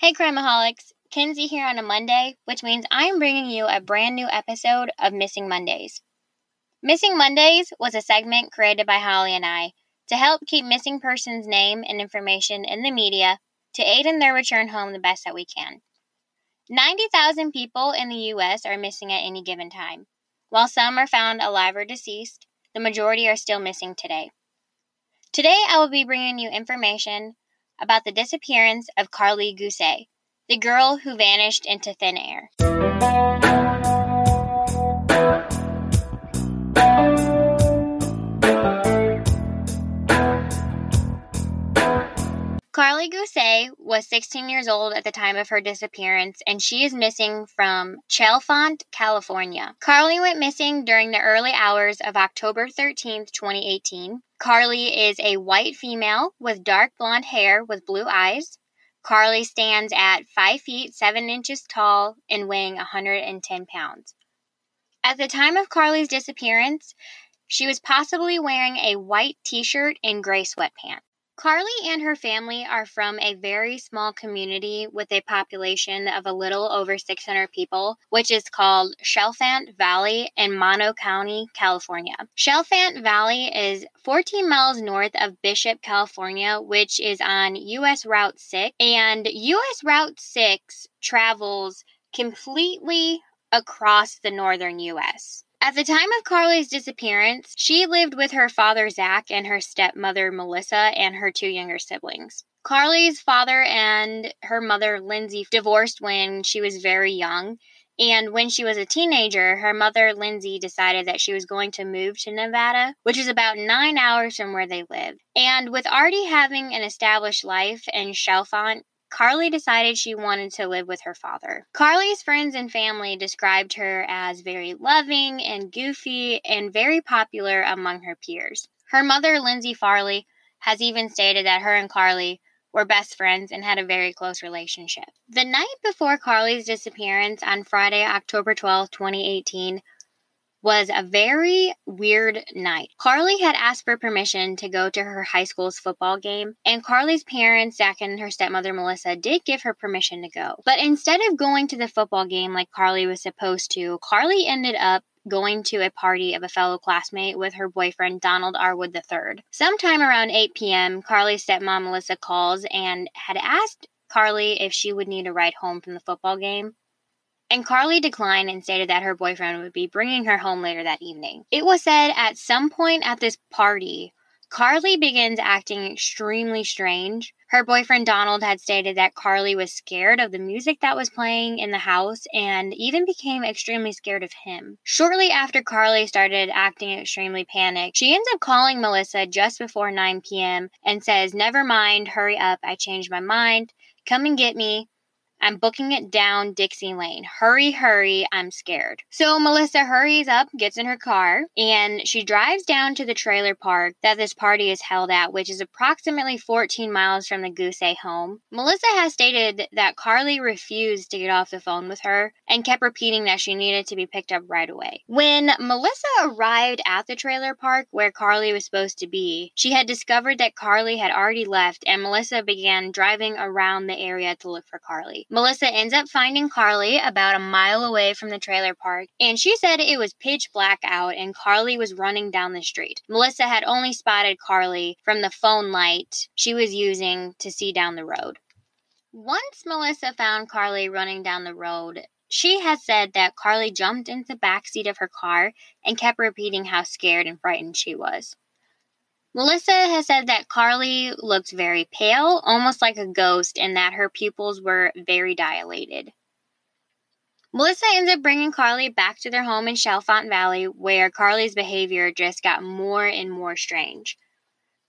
Hey, Crimeaholics. Kinsey here on a Monday, which means I'm bringing you a brand new episode of Missing Mondays. Missing Mondays was a segment created by Holly and I to help keep missing persons' name and information in the media to aid in their return home the best that we can. 90,000 people in the U.S. are missing at any given time. While some are found alive or deceased, the majority are still missing today. Today, I will be bringing you information about the disappearance of Karlie Guse, the girl who vanished into thin air. Karlie Guse was 16 years old at the time of her disappearance, and she is missing from Chalfant, California. Karlie went missing during the early hours of October 13, 2018. Karlie is a white female with dark blonde hair with blue eyes. Karlie stands at 5 feet 7 inches tall and weighing 110 pounds. At the time of Karlie's disappearance, she was possibly wearing a white t shirt and gray sweatpants. Karlie and her family are from a very small community with a population of a little over 600 people, which is called Chalfant Valley in Mono County, California. Chalfant Valley is 14 miles north of Bishop, California, which is on US Route 6, and US Route 6 travels completely across the northern US. At the time of Karlie's disappearance, she lived with her father Zach and her stepmother Melissa and her two younger siblings. Karlie's father and her mother Lindsay divorced when she was very young, and when she was a teenager, her mother Lindsay decided that she was going to move to Nevada, which is about nine hours from where they lived. And with already having an established life in Chalfant, Karlie decided she wanted to live with her father. Karlie's friends and family described her as very loving and goofy and very popular among her peers. Her mother, Lindsay Farley, has even stated that her and Karlie were best friends and had a very close relationship. The night before Karlie's disappearance on Friday, October 12, 2018, was a very weird night. Karlie had asked for permission to go to her high school's football game, and Karlie's parents, Zach and her stepmother Melissa, did give her permission to go. But instead of going to the football game like Karlie was supposed to, Karlie ended up going to a party of a fellow classmate with her boyfriend Donald Arwood III. Sometime around 8 p.m., Karlie's stepmom Melissa calls and had asked Karlie if she would need a ride home from the football game and Karlie declined and stated that her boyfriend would be bringing her home later that evening. It was said at some point at this party, Karlie begins acting extremely strange. Her boyfriend Donald had stated that Karlie was scared of the music that was playing in the house and even became extremely scared of him. Shortly after Karlie started acting extremely panicked, she ends up calling Melissa just before 9 p.m. and says, Never mind, hurry up, I changed my mind. Come and get me. I'm booking it down Dixie Lane. Hurry, hurry, I'm scared. So Melissa hurries up, gets in her car, and she drives down to the trailer park that this party is held at, which is approximately 14 miles from the Guse home. Melissa has stated that Karlie refused to get off the phone with her and kept repeating that she needed to be picked up right away. When Melissa arrived at the trailer park where Karlie was supposed to be, she had discovered that Karlie had already left and Melissa began driving around the area to look for Karlie. Melissa ends up finding Karlie about a mile away from the trailer park, and she said it was pitch black out and Karlie was running down the street. Melissa had only spotted Karlie from the phone light she was using to see down the road. Once Melissa found Karlie running down the road, she has said that Karlie jumped into the back seat of her car and kept repeating how scared and frightened she was. Melissa has said that Karlie looked very pale, almost like a ghost, and that her pupils were very dilated. Melissa ends up bringing Karlie back to their home in Chalfant Valley, where Karlie's behavior just got more and more strange.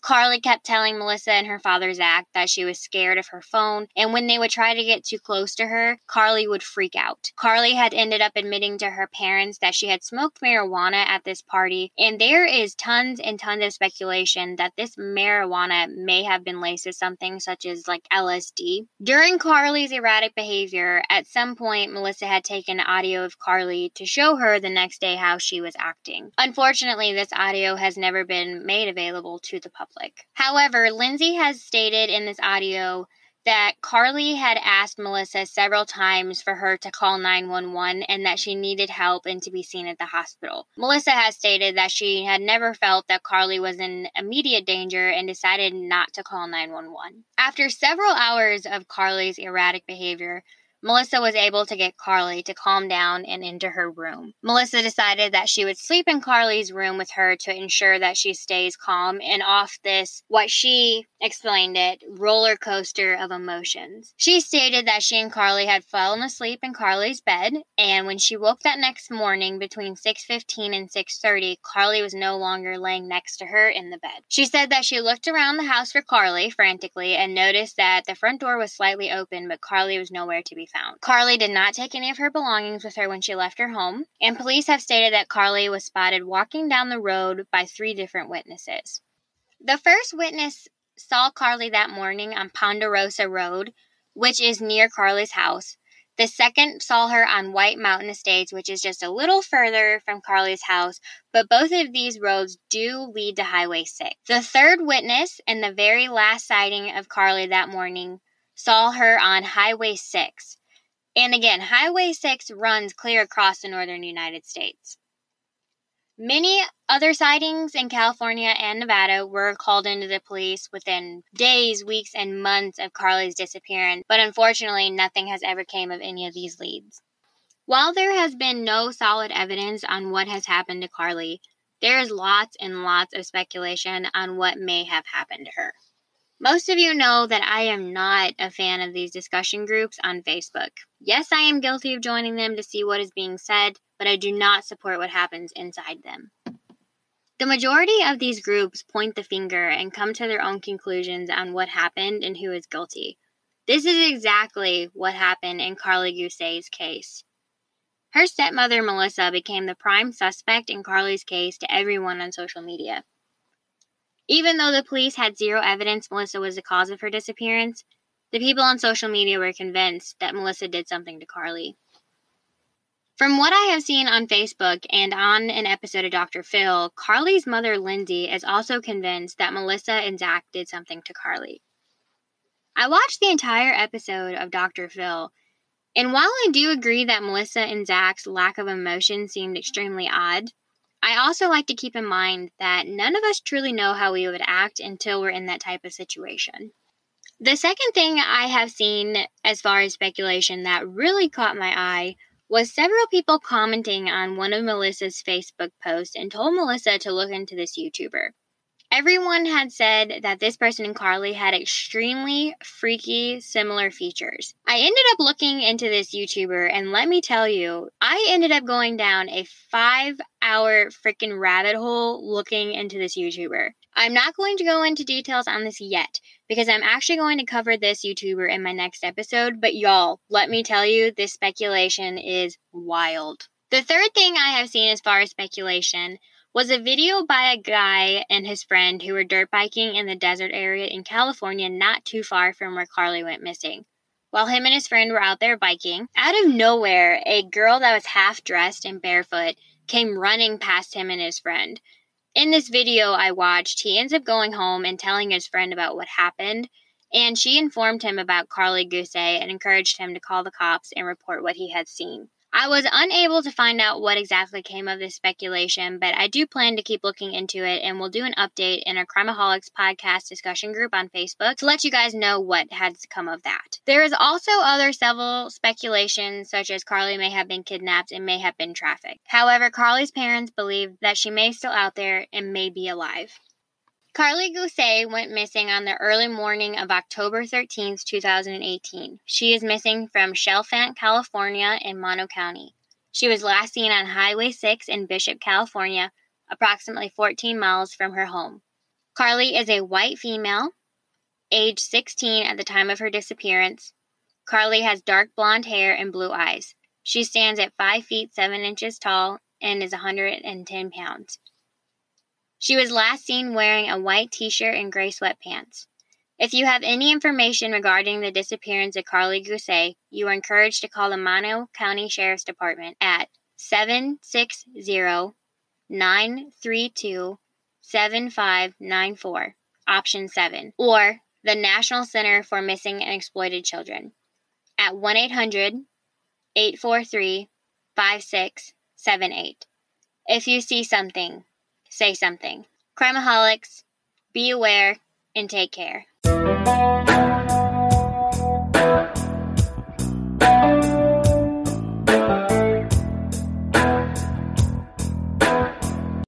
Karlie kept telling Melissa and her father Zach that she was scared of her phone, and when they would try to get too close to her, Karlie would freak out. Karlie had ended up admitting to her parents that she had smoked marijuana at this party, and there is tons and tons of speculation that this marijuana may have been laced with something such as like LSD. During Karlie's erratic behavior, at some point, Melissa had taken audio of Karlie to show her the next day how she was acting. Unfortunately, this audio has never been made available to the public However, Lindsay has stated in this audio that Karlie had asked Melissa several times for her to call 911 and that she needed help and to be seen at the hospital. Melissa has stated that she had never felt that Karlie was in immediate danger and decided not to call 911. After several hours of Karlie's erratic behavior, Melissa was able to get Karlie to calm down and into her room. Melissa decided that she would sleep in Karlie's room with her to ensure that she stays calm and off this, what she explained it, roller coaster of emotions. She stated that she and Karlie had fallen asleep in Karlie's bed, and when she woke that next morning between 6:15 and 6:30, Karlie was no longer laying next to her in the bed. She said that she looked around the house for Karlie frantically and noticed that the front door was slightly open, but Karlie was nowhere to be found. Karlie did not take any of her belongings with her when she left her home, and police have stated that Karlie was spotted walking down the road by three different witnesses. The first witness saw Karlie that morning on Ponderosa Road, which is near Karlie's house. The second saw her on White Mountain Estates, which is just a little further from Karlie's house, but both of these roads do lead to Highway 6. The third witness and the very last sighting of Karlie that morning saw her on Highway 6. And again, Highway 6 runs clear across the northern United States. Many other sightings in California and Nevada were called into the police within days, weeks, and months of Karlie's disappearance, but unfortunately, nothing has ever came of any of these leads. While there has been no solid evidence on what has happened to Karlie, there is lots and lots of speculation on what may have happened to her. Most of you know that I am not a fan of these discussion groups on Facebook. Yes, I am guilty of joining them to see what is being said, but I do not support what happens inside them. The majority of these groups point the finger and come to their own conclusions on what happened and who is guilty. This is exactly what happened in Karlie Guse's case. Her stepmother, Melissa, became the prime suspect in Karlie's case to everyone on social media. Even though the police had zero evidence Melissa was the cause of her disappearance, the people on social media were convinced that Melissa did something to Karlie. From what I have seen on Facebook and on an episode of Dr. Phil, Karlie's mother, Lindsay, is also convinced that Melissa and Zach did something to Karlie. I watched the entire episode of Dr. Phil, and while I do agree that Melissa and Zach's lack of emotion seemed extremely odd, I also like to keep in mind that none of us truly know how we would act until we're in that type of situation. The second thing I have seen as far as speculation that really caught my eye was several people commenting on one of Melissa's Facebook posts and told Melissa to look into this YouTuber. Everyone had said that this person and Karlie had extremely freaky similar features. I ended up looking into this YouTuber, and let me tell you, I ended up going down a five hour freaking rabbit hole looking into this YouTuber. I'm not going to go into details on this yet because I'm actually going to cover this YouTuber in my next episode, but y'all, let me tell you, this speculation is wild. The third thing I have seen as far as speculation was a video by a guy and his friend who were dirt biking in the desert area in California, not too far from where Karlie went missing. While him and his friend were out there biking, out of nowhere, a girl that was half dressed and barefoot came running past him and his friend. In this video I watched, he ends up going home and telling his friend about what happened, and she informed him about Karlie Guse and encouraged him to call the cops and report what he had seen. I was unable to find out what exactly came of this speculation, but I do plan to keep looking into it and we'll do an update in our Crimeaholics podcast discussion group on Facebook to let you guys know what has come of that. There is also other several speculations, such as Karlie may have been kidnapped and may have been trafficked. However, Karlie's parents believe that she may still out there and may be alive. Karlie Guse went missing on the early morning of October 13, 2018. She is missing from Chalfant, California, in Mono County. She was last seen on Highway 6 in Bishop, California, approximately 14 miles from her home. Karlie is a white female, age 16 at the time of her disappearance. Karlie has dark blonde hair and blue eyes. She stands at 5 feet 7 inches tall and is 110 pounds. She was last seen wearing a white t shirt and gray sweatpants. If you have any information regarding the disappearance of Karlie Guse, you are encouraged to call the Mono County Sheriff's Department at 760 932 7594, option 7, or the National Center for Missing and Exploited Children at 1 800 843 5678. If you see something, say something. Crimeaholics, be aware and take care.